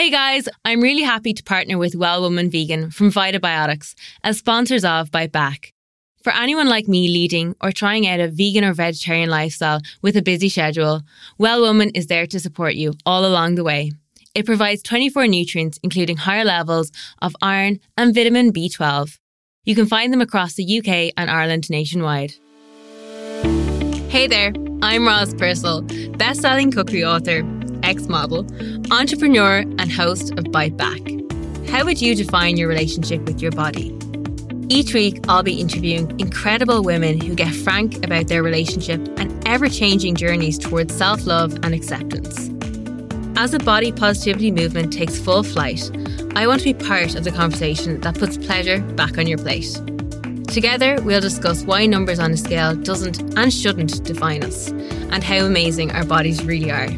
Hey guys, I'm really happy to partner with Well Woman Vegan from Vitabiotics as sponsors of Bite Back. For anyone like me leading or trying out a vegan or vegetarian lifestyle with a busy schedule, Well Woman is there to support you all along the way. It provides 24 nutrients, including higher levels of iron and vitamin B12. You can find them across the UK and Ireland nationwide. Hey there, I'm Roz Purcell, best-selling cookery author, ex-model, entrepreneur, and host of Bite Back. How would you define your relationship with your body? Each week, I'll be interviewing incredible women who get frank about their relationship and ever changing journeys towards self love and acceptance. As the body positivity movement takes full flight, I want to be part of the conversation that puts pleasure back on your plate. Together, we'll discuss why numbers on a scale doesn't and shouldn't define us, and how amazing our bodies really are.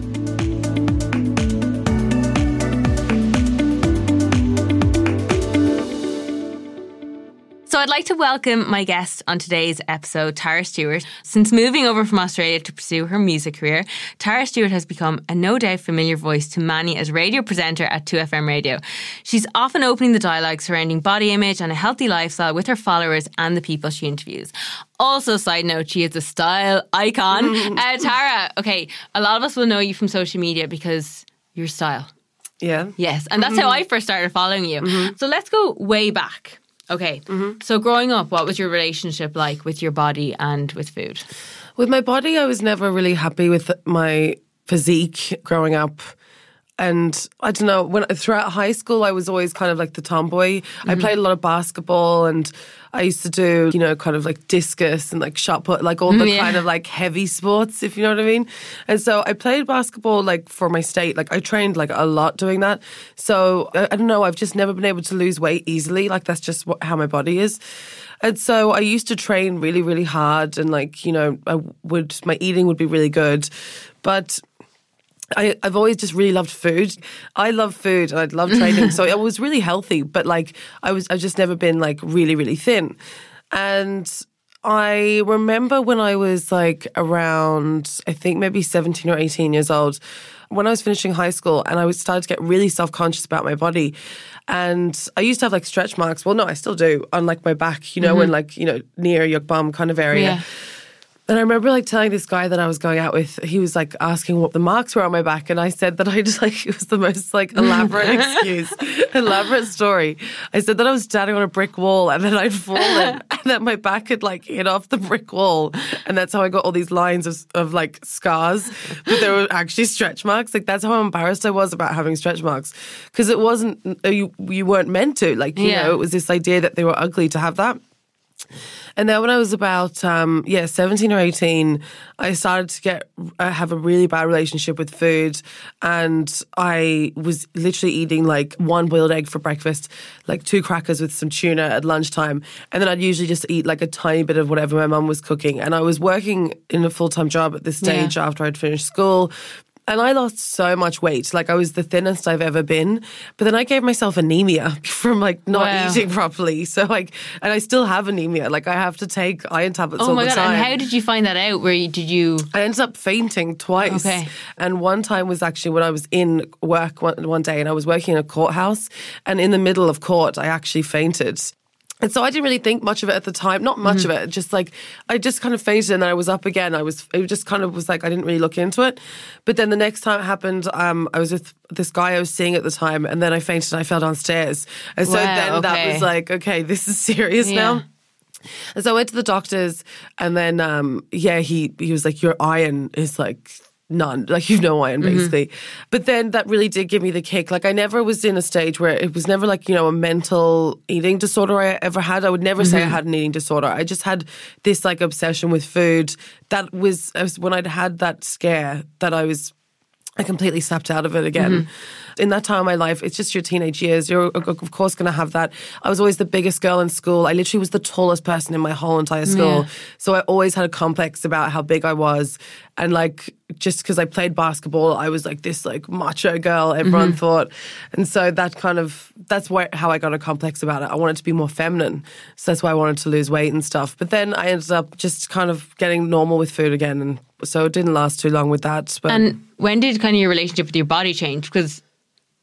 I'd like to welcome my guest on today's episode, Tara Stewart. Since moving over from Australia to pursue her music career, Tara Stewart has become a no doubt familiar voice to many as radio presenter at 2FM Radio. She's often opening the dialogue surrounding body image and a healthy lifestyle with her followers and the people she interviews. Also, side note, she is a style icon. uh, Tara, okay, a lot of us will know you from social media because your style. Yeah. Yes, and that's how I first started following you. So let's go way back. Okay, mm-hmm. so growing up, what was your relationship like with your body and with food? With my body, I was never really happy with my physique growing up. And I don't know, when throughout high school, I was always kind of like the tomboy. I mm-hmm. played a lot of basketball and I used to do, you know, kind of like discus and like shot put, like all the mm, Yeah. kind of like heavy sports, if you know what I mean. And so I played basketball like for my state. Like I trained like a lot doing that. So I, I don't know, I've just never been able to lose weight easily. Like that's just what, how my body is. And so I used to train really, really hard and like, you know, I would, my eating would be really good. But I, I've always just really loved food. I love food and I love training. so I was really healthy, but like I was, I've just never been like really, really thin. And I remember when I was like around, I think maybe 17 or 18 years old, when I was finishing high school and I was started to get really self conscious about my body. And I used to have like stretch marks. Well, no, I still do on like my back, you know, and mm-hmm. like, you know, near your bum kind of area. Yeah. And I remember like telling this guy that I was going out with, he was like asking what the marks were on my back. And I said that I just like, it was the most like elaborate excuse, elaborate story. I said that I was standing on a brick wall and then I'd fallen and that my back had like hit off the brick wall. And that's how I got all these lines of, of like scars, but they were actually stretch marks. Like that's how embarrassed I was about having stretch marks because it wasn't, uh, you, you weren't meant to. Like, you Yeah. know, it was this idea that they were ugly to have that. And then when I was about um, yeah seventeen or eighteen, I started to get uh, have a really bad relationship with food, and I was literally eating like one boiled egg for breakfast, like two crackers with some tuna at lunchtime, and then I'd usually just eat like a tiny bit of whatever my mum was cooking. And I was working in a full time job at this stage after I'd finished school. And I lost so much weight. Like I was the thinnest I've ever been. But then I gave myself anemia from like not Wow. eating properly. So like, and I still have anemia. Like I have to take iron tablets Oh my god! time. And how did you find that out? Where you, did you? I ended up fainting twice. Okay. And one time was actually when I was in work one, one day and I was working in a courthouse. And in the middle of court, I actually fainted. And so I didn't really think much of it at the time. Not much of Mm-hmm. it. Just like I just kind of fainted and then I was up again. I was it just kind of was like I didn't really look into it. But then the next time it happened, um, I was with this guy I was seeing at the time, and then I fainted and I fell downstairs. And so Wow, then that was like, okay, this is serious Yeah. now. And so I went to the doctors, and then um, yeah, he he was like, "Your iron is like none, like you've no iron, mm-hmm. basically." But then that really did give me the kick. Like I never was in a stage where it was never like you know a mental eating disorder I ever had. I would never say I mm-hmm. had an eating disorder. I just had this like obsession with food. That was, was when I'd had that scare that I was I completely snapped out of it again. Mm-hmm. In that time of my life, it's just your teenage years. You're, of course, going to have that. I was always the biggest girl in school. I literally was the tallest person in my whole entire school. Yeah. So I always had a complex about how big I was. And like, just because I played basketball, I was like this like macho girl, everyone mm-hmm. thought. And so that kind of, that's where, how I got a complex about it. I wanted to be more feminine. So that's why I wanted to lose weight and stuff. But then I ended up just kind of getting normal with food again. And so it didn't last too long with that. But And when did kind of your relationship with your body change? Because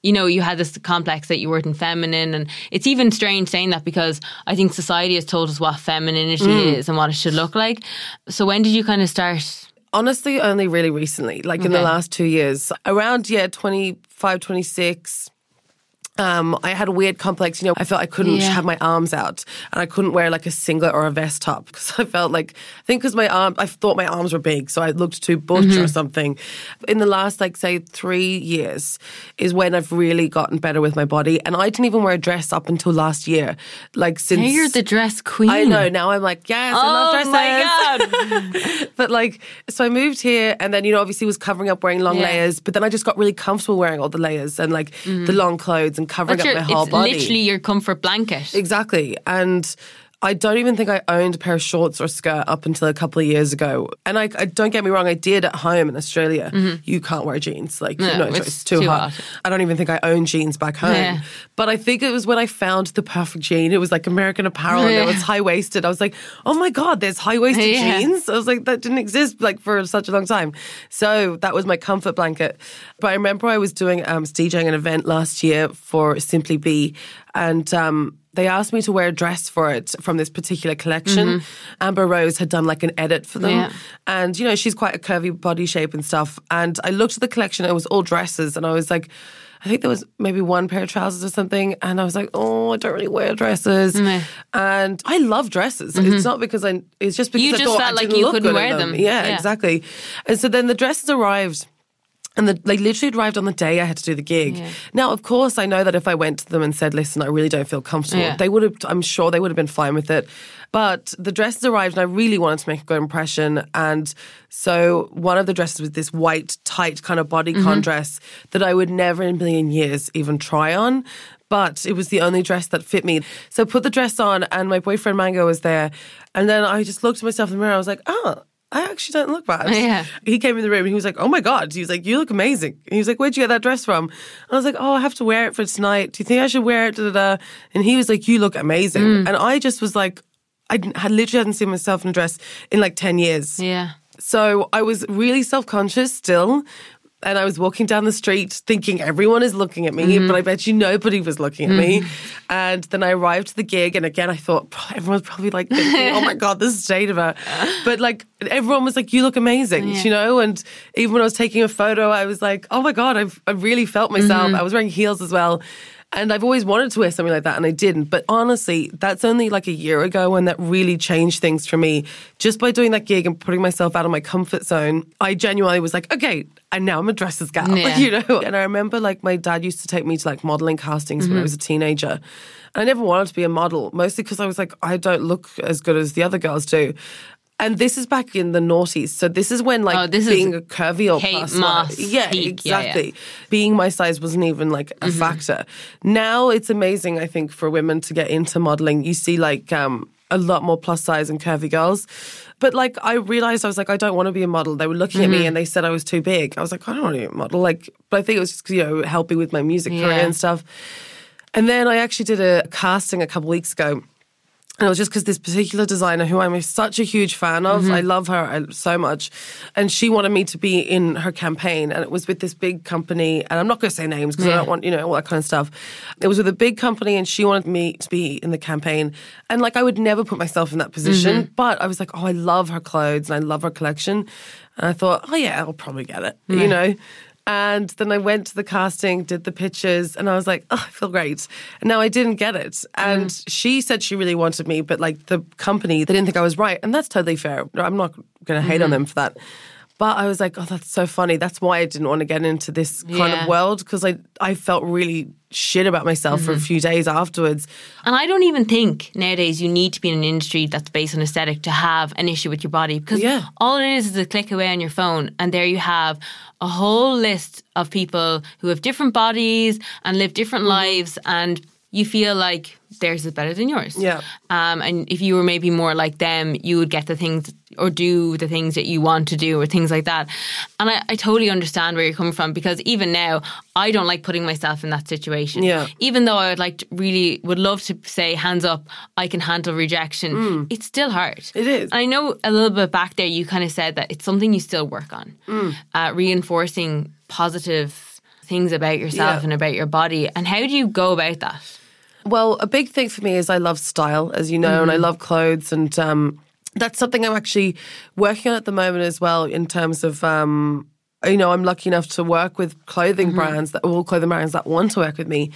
you know, you had this complex that you weren't feminine. And it's even strange saying that because I think society has told us what femininity Mm. is and what it should look like. So when did you kind of start? Honestly, only really recently, like in the last two years, around yeah, 25, 26. Um, I had a weird complex, you know. I felt I couldn't Yeah. have my arms out, and I couldn't wear like a singlet or a vest top because I felt like I think because my arm, I thought my arms were big, so I looked too butch Mm-hmm. or something. In the last like say three years is when I've really gotten better with my body, and I didn't even wear a dress up until last year. Like since Now you're the dress queen. I know now I'm like yes, I love Oh dresses. my god! but like, so I moved here, and then you know, obviously, was covering up wearing long Yeah. layers. But then I just got really comfortable wearing all the layers and like the long clothes and covering That's up your, my whole it's body. literally your comfort blanket. exactly, and. I don't even think I owned a pair of shorts or skirt up until a couple of years ago. And I, I don't get me wrong, I did at home in Australia. You can't wear jeans, like Mm-hmm. No, no, it's too, too hot. hot. I don't even think I owned jeans back home. Yeah. But I think it was when I found the perfect jean. It was like American Apparel, and it was high waisted. I was like, oh my god, there's high waisted Yeah. jeans. I was like, that didn't exist like for such a long time. So that was my comfort blanket. But I remember I was doing um, DJing an event last year for Simply Be, and um, they asked me to wear a dress for it from this particular collection. Mm-hmm. Amber Rose had done like an edit for them, Yeah. and you know she's quite a curvy body shape and stuff. And I looked at the collection; it was all dresses, and I was like. I think there was maybe one pair of trousers or something, and I was like, "Oh, I don't really wear dresses." Meh. And I love dresses. It's mm-hmm. not because I. It's just because You I just thought felt I like you couldn't wear them. Yeah, Yeah. exactly. And so then the dresses arrived. And the, they literally arrived on the day I had to do the gig. Yeah. Now, of course, I know that if I went to them and said, "Listen, I really don't feel comfortable," Yeah. they would have. I'm sure they would have been fine with it. But the dresses arrived, and I really wanted to make a good impression. And so one of the dresses was this white, tight kind of bodycon mm-hmm. dress that I would never in a million years even try on. But it was the only dress that fit me. So I put the dress on, and my boyfriend Mango was there. And then I just looked at myself in the mirror. I was like, oh, I actually don't look bad. Yeah. He came in the room and he was like, oh my God. He was like, you look amazing. And he was like, where'd you get that dress from? And I was like, oh, I have to wear it for tonight. Do you think I should wear it? Da, da, da. And he was like, you look amazing. Mm. And I just was like, I had literally hadn't seen myself in a dress in like 10 years. Yeah. So I was really self conscious still. And I was walking down the street thinking everyone is looking at me, Mm-hmm. but I bet you nobody was looking at me. And then I arrived to the gig, and again, I thought "Oh, everyone's probably like thinking, oh my God, this is state of her. But like everyone was like, you look amazing, Yeah. you know? And even when I was taking a photo, I was like, oh my God, I've, I really felt myself. Mm-hmm. I was wearing heels as well. And I've always wanted to wear something like that, and I didn't. But honestly, that's only like a year ago when that really changed things for me. Just by doing that gig and putting myself out of my comfort zone, I genuinely was like, okay, and now I'm a dresses gal, Yeah. you know. And I remember like my dad used to take me to like modeling castings Mm-hmm. when I was a teenager. And I never wanted to be a model, mostly because I was like, I don't look as good as the other girls do. And this is back in the noughties. So this is when like Oh, this is being a curvy or plus size- Yeah, peak. Yeah, yeah. exactly. Being my size wasn't even like a Mm-hmm. factor. Now it's amazing, I think, for women to get into modeling. You see like um a lot more plus size and curvy girls. But like I realized I was like, I don't want to be a model. They were looking Mm-hmm. at me and they said I was too big. I was like, I don't want to be a model. Like, but I think it was just you know helping with my music career and stuff. And then I actually did a casting a couple weeks ago. And it was just because this particular designer, who I'm such a huge fan of, Mm-hmm. I love her I- so much, and she wanted me to be in her campaign, and it was with this big company, and I'm not going to say names because I don't want you know all that kind of stuff. It was with a big company, and she wanted me to be in the campaign, and like I would never put myself in that position, Mm-hmm. but I was like, oh, I love her clothes and I love her collection, and I thought, oh yeah, I'll probably get it, you know. And then I went to the casting, did the pictures, and I was like, oh, I feel great. And now I didn't get it. And mm. she said she really wanted me, but like the company, they didn't think I was right. And that's totally fair. I'm not going to hate on mm-hmm. them for that. But I was like, oh, that's so funny. That's why I didn't want to get into this kind Yeah. of world because I, I felt really shit about myself for a few days afterwards. And I don't even think nowadays you need to be in an industry that's based on aesthetic to have an issue with your body because Yeah. all it is is a click away on your phone, and there you have a whole list of people who have different bodies and live different Mm-hmm. lives, and you feel like theirs is better than yours. Yeah. Um, and if you were maybe more like them, you would get the things or do the things that you want to do or things like that. And I, I totally understand where you're coming from because even now, I don't like putting myself in that situation. Yeah. Even though I would like to really would love to say hands up, I can handle rejection. It's still hard. Mm. It is. I know a little bit back there, you kind of said that it's something you still work on, Mm. uh, reinforcing positive things about yourself Yeah. and about your body. And how do you go about that? Well, a big thing for me is I love style, as you know, and I Mm-hmm. love clothes, and um, that's something I'm actually working on at the moment as well. In terms of, um, you know, I'm lucky enough to work with clothing Mm-hmm. brands that all clothing brands that want to work with me,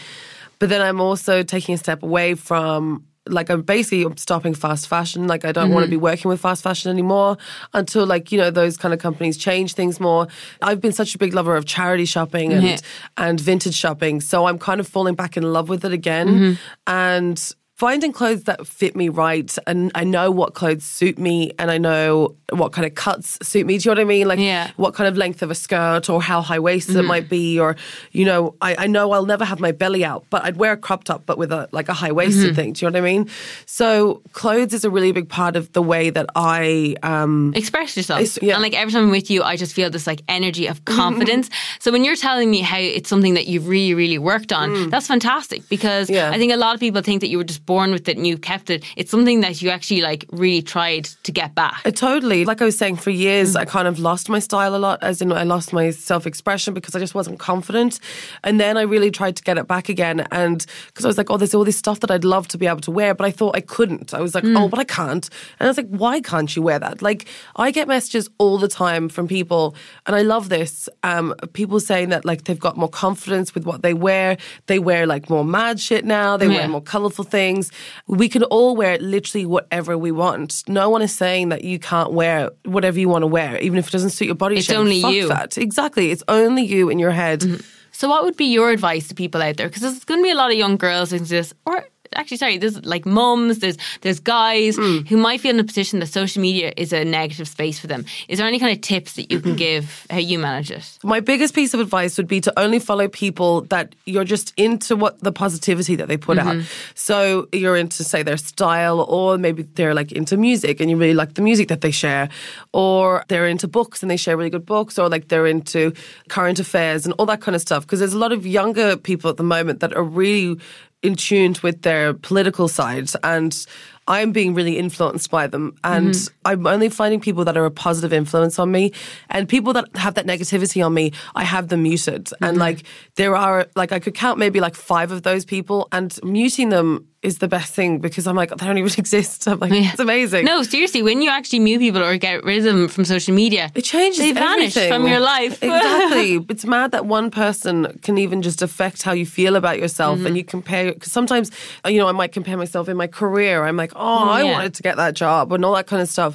but then I'm also taking a step away from. Like I'm basically stopping fast fashion. Like I don't want to Mm-hmm. be working with fast fashion anymore until like you know those kind of companies change things more. I've been such a big lover of charity shopping and Yeah. and vintage shopping. So I'm kind of falling back in love with it again Mm-hmm. and finding clothes that fit me right. And I know what clothes suit me and I know what kind of cuts suit me. Do you know what I mean? Like Yeah. what kind of length of a skirt or how high waisted it might be. Or, you know, I, I know I'll never have my belly out, but I'd wear a crop top, but with a like a high waisted thing. Do you know what I mean? So clothes is a really big part of the way that I um Express yourself. Yeah. And like every time I'm with you, I just feel this like energy of confidence. so when you're telling me how it's something that you've really, really worked on, that's fantastic because Mm. Yeah. I think a lot of people think that you were just born with it and you kept it. It's something that you actually like really tried to get back. Uh, totally. Like I was saying, for years, I kind of lost my style a lot, as in I lost my self expression because I just wasn't confident. And then I really tried to get it back again. And because I was like, oh, there's all this stuff that I'd love to be able to wear, but I thought I couldn't. I was like, oh, but I can't. And I was like, why can't you wear that? Like, I get messages all the time from people, and I love this. Um, people saying that like they've got more confidence with what they wear. They wear like more mad shit now. They Yeah. wear more colorful things. We can all wear literally whatever we want. No one is saying that you can't wear whatever you want to wear, even if it doesn't suit your body It's shape. It's only Fuck you. That. Exactly. It's only you in your head. Mm-hmm. So, what would be your advice to people out there? Because there's going to be a lot of young girls listening to this, or actually, sorry, there's like mums, there's there's guys hmm. who might feel in a position that social media is a negative space for them. Is there any kind of tips that you can give how you manage it? My biggest piece of advice would be to only follow people that you're just into what the positivity that they put out. Mm-hmm. So you're into, say, their style, or maybe they're like into music and you really like the music that they share, or they're into books and they share really good books, or like they're into current affairs and all that kind of stuff. Because there's a lot of younger people at the moment that are really in tune with their political sides and I'm being really influenced by them. And mm-hmm. I'm only finding people that are a positive influence on me. And people that have that negativity on me I have them muted. And mm-hmm. like there are like I could count maybe like five of those people and muting them is the best thing because I'm like they don't even exist I'm like yeah. it's amazing No, seriously, when you actually mute people or get rid of them from social media, It changes. They vanish from your life. exactly. It's mad that one person can even just affect how you feel about yourself, Mm-hmm. and you compare. Because sometimes, uh, you know, I might compare myself in my career. I'm like, oh, I Mm, yeah. wanted to get that job and all that kind of stuff.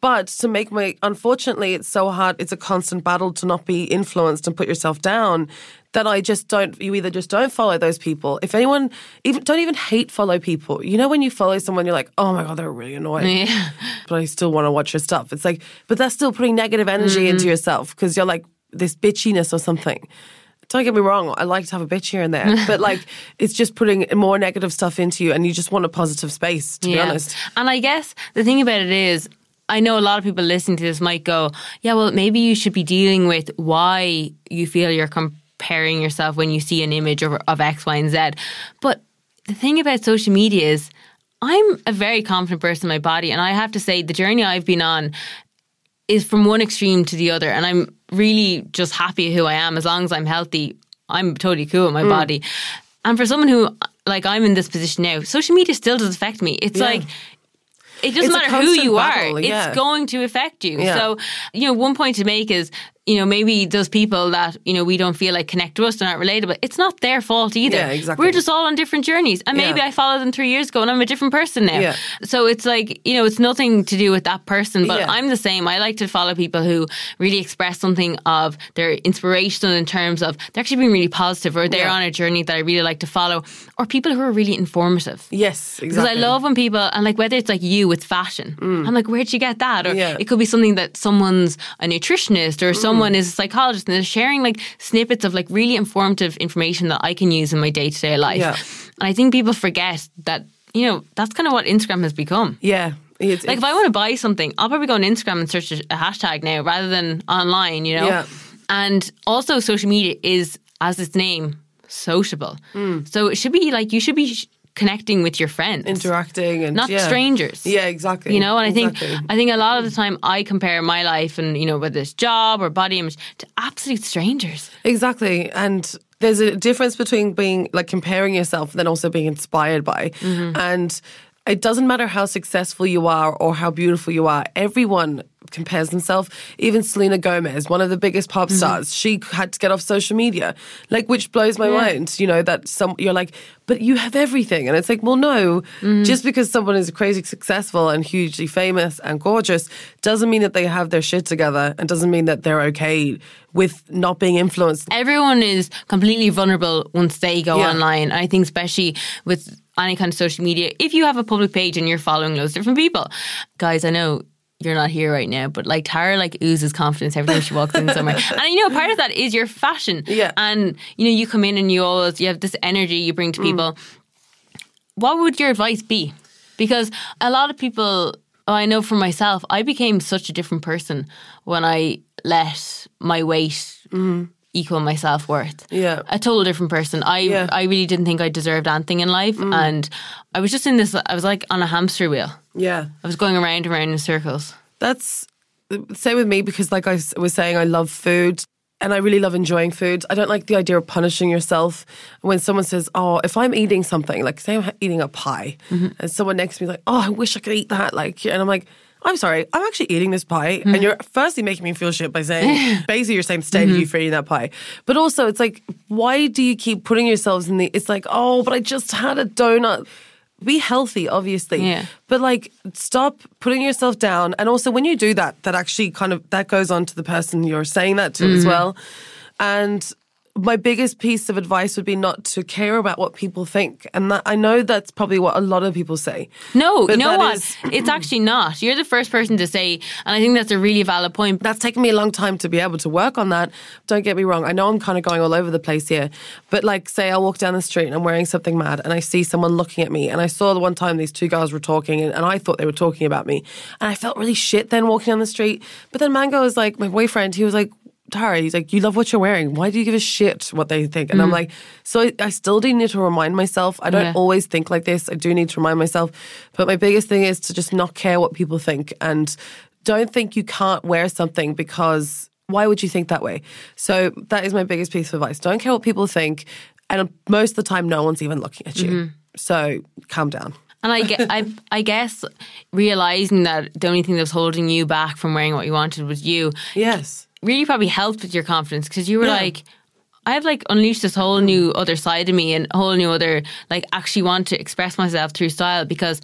But to make my, unfortunately, it's so hard. It's a constant battle to not be influenced and put yourself down. That I just don't. You either just don't follow those people. If anyone, even don't even hate follow people. You know, when you follow someone, you're like, oh my god, they're really annoying Yeah. but I still want to watch your stuff. It's like, but that's still putting negative energy mm-hmm. into yourself because you're like this bitchiness or something. Don't get me wrong, I like to have a bitch here and there, but like it's just putting more negative stuff into you and you just want a positive space, to be honest. And I guess the thing about it is, I know a lot of people listening to this might go, yeah, well, maybe you should be dealing with why you feel you're comparing yourself when you see an image of, of X, Y, and Z. But the thing about social media is, I'm a very confident person in my body, and I have to say, the journey I've been on is from one extreme to the other, and I'm really just happy who I am. As long as I'm healthy, I'm totally cool with my mm. body. And for someone who, like, I'm in this position now, social media still does affect me. It's Yeah. like, it doesn't It's matter who you battle, are, yeah. it's going to affect you. Yeah. So, you know, one point to make is, you know, maybe those people that, you know, we don't feel like connect to us, they're not relatable. It's not their fault either. Yeah, exactly. We're just all on different journeys. And maybe Yeah. I followed them three years ago and I'm a different person now. Yeah. So it's like, you know, it's nothing to do with that person, but Yeah. I'm the same. I like to follow people who really express something of they're inspirational in terms of they're actually being really positive or they're on a journey that I really like to follow or people who are really informative. Yes, exactly. Because. I love when people, and like whether it's like you with fashion, I'm like, where'd you get that? Or Mm. Mm. it could be something that someone's a nutritionist or someone is a psychologist and they're sharing like snippets of like really informative information that I can use in my day to day life. Yeah. And I think people forget that, you know, that's kind of what Instagram has become. Yeah. It's, Like if I want to buy something, I'll probably go on Instagram and search a hashtag now rather than online, you know? Yeah. And also social media is, as its name, sociable. Hmm. So it should be like you should be connecting with your friends, interacting and not yeah. strangers. Yeah, exactly. You know, and I think I think a lot of the time I compare my life and you know whether it's job or body image to absolute strangers. Exactly. And there's a difference between being like comparing yourself and then also being inspired by. Mm-hmm. And it doesn't matter how successful you are or how beautiful you are, everyone compares themselves. Even Selena Gomez, one of the biggest pop Mm-hmm. stars, she had to get off social media, like, which blows my mind, you know, that some, you're like, but you have everything. And it's like, well, no, Mm-hmm. just because someone is crazy successful and hugely famous and gorgeous doesn't mean that they have their shit together and doesn't mean that they're okay with not being influenced Everyone is completely vulnerable once they go Yeah. online. I think especially with any kind of social media, if you have a public page and you're following loads of different people, guys, I know. You're not here right now, but like Tara, like oozes confidence every time she walks in somewhere, and you know part of that is your fashion. Yeah. and you know you come in and you always you have this energy you bring to mm. people. what would your advice be? Because a lot of people, oh, I know for myself, I became such a different person when I let my weight mm-hmm. equal my self worth. Yeah. a total different person. I Yeah. I really didn't think I deserved anything in life, mm. and I was just in this. I was like on a hamster wheel. Yeah. I was going around and around in circles. That's same with me because, like I was saying, I love food and I really love enjoying food. I don't like the idea of punishing yourself. When someone says, "Oh, if I'm eating something, like say I'm eating a pie," mm-hmm. and someone next to me is like, "Oh, I wish I could eat that," like, and I'm like. I'm sorry, I'm actually eating this pie, and mm-hmm. you're firstly making me feel shit by saying, basically, you're saying, stay you mm-hmm. for eating that pie. But also, it's like, why do you keep putting yourselves in the, it's like, oh, but I just had a donut. Be healthy, obviously. Yeah. But like, stop putting yourself down. And also, when you do that, that actually kind of that goes on to the person you're saying that to as Mm-hmm. well. And my biggest piece of advice would be not to care about what people think. And that, I know that's probably what a lot of people say. No, you know what? is- it's actually not. You're the first person to say, and I think that's a really valid point. That's taken me a long time to be able to work on that. Don't get me wrong. I know I'm kind of going all over the place here, but like, say I walk down the street and I'm wearing something mad and I see someone looking at me. And I saw the one time these two girls were talking and, and I thought they were talking about me. And I felt really shit then walking down the street. But then Mango was like, my boyfriend, he was like, Tara, he's like, you love what you're wearing. Why do you give a shit what they think? And I'm mm. like, so I, I still do need to remind myself. I don't Yeah. always think like this. I do need to remind myself. But my biggest thing is to just not care what people think and don't think you can't wear something because why would you think that way? So that is my biggest piece of advice. Don't care what people think. And most of the time, no one's even looking at you. Mm-hmm. So calm down. And I, ge- I, I guess realizing that the only thing that was holding you back from wearing what you wanted was you Yes. Really probably helped with your confidence because you were Yeah. like, I've like unleashed this whole new other side of me and a whole new other like actually want to express myself through style because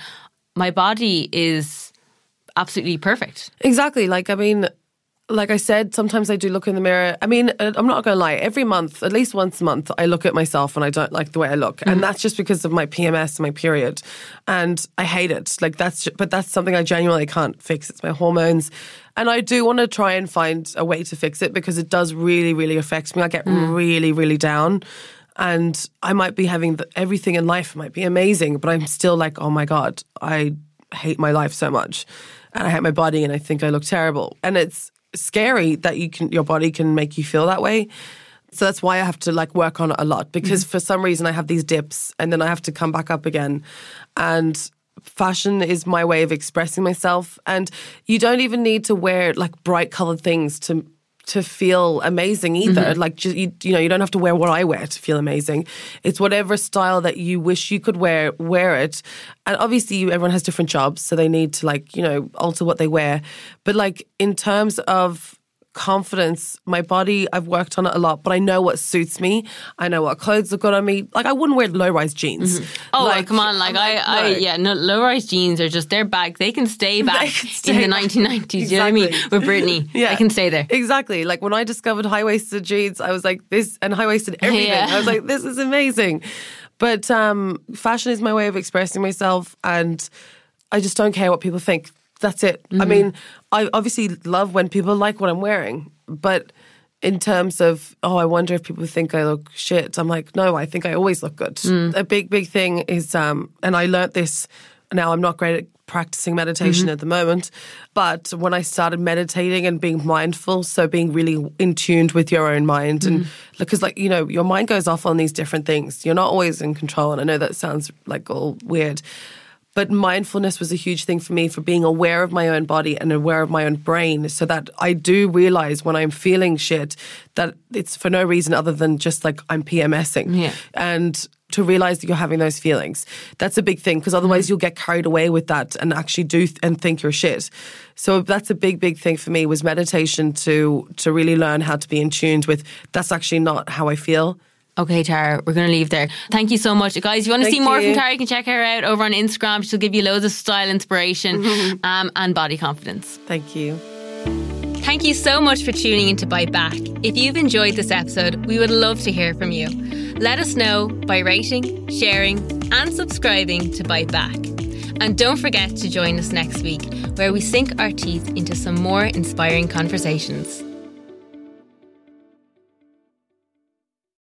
my body is absolutely perfect. Exactly. Like, I mean, like I said, sometimes I do look in the mirror. I mean, uh, I'm not going to lie. Every month, at least once a month, I look at myself and I don't like the way I look, and that's just because of my PMS, and my period, and I hate it. Like that's, but that's something I genuinely can't fix. It's my hormones, and I do want to try and find a way to fix it because it does really, really affect me. I get mm. really, really down. And I might be having the, everything in life might be amazing, but I'm still like, oh my God, I hate my life so much. And I hate my body and I think I look terrible. And it's scary that you can your body can make you feel that way. So that's why I have to like work on it a lot because mm. for some reason I have these dips and then I have to come back up again. And fashion is my way of expressing myself and you don't even need to wear like bright colored things to to feel amazing either. Mm-hmm. Like ju- you, you know, you don't have to wear what I wear to feel amazing. It's whatever style that you wish you could wear, wear it. And obviously, you, everyone has different jobs, so they need to like you know alter what they wear. But like in terms of confidence, my body, I've worked on it a lot, but I know what suits me. I know what clothes look good on me. Like I wouldn't wear low rise jeans. Oh, Like, come on! Like, I'm I, I, yeah, no, low rise jeans are just they're back. They can stay back can stay in the back. 1990s. You know what I mean? Exactly. With Britney, they can stay there. Exactly. Like when I discovered high waisted jeans, I was like, this, and high waisted everything. Yeah. I was like, this is amazing. But um, fashion is my way of expressing myself, and I just don't care what people think. That's it. Mm-hmm. I mean, I obviously love when people like what I'm wearing, but in terms of, oh, I wonder if people think I look shit, I'm like, no, I think I always look good. Mm. A big, big thing is, um, and I learnt this now I'm not great at practicing meditation at the moment. But when I started meditating and being mindful, so being really in tuned with your own mind, and because, like, you know, your mind goes off on these different things. You're not always in control. And I know that sounds like all weird. But mindfulness was a huge thing for me for being aware of my own body and aware of my own brain so that I do realize when I'm feeling shit that it's for no reason other than just like I'm PMSing. Yeah. And to realize that you're having those feelings. That's a big thing because otherwise mm-hmm. you'll get carried away with that and actually do th- and think you're shit. So that's a big, big thing for me was meditation to to really learn how to be in tuned with that's actually not how I feel. Okay, Tara, we're going to leave there. Thank you so much. Guys, if you want to Thank see more you. from Tara, you can check her out over on Instagram. She'll give you loads of style inspiration um, and body confidence. Thank you. Thank you so much for tuning in to Bite Back. If you've enjoyed this episode, we would love to hear from you. Let us know by rating, sharing, and subscribing to Bite Back. And don't forget to join us next week, where we sink our teeth into some more inspiring conversations.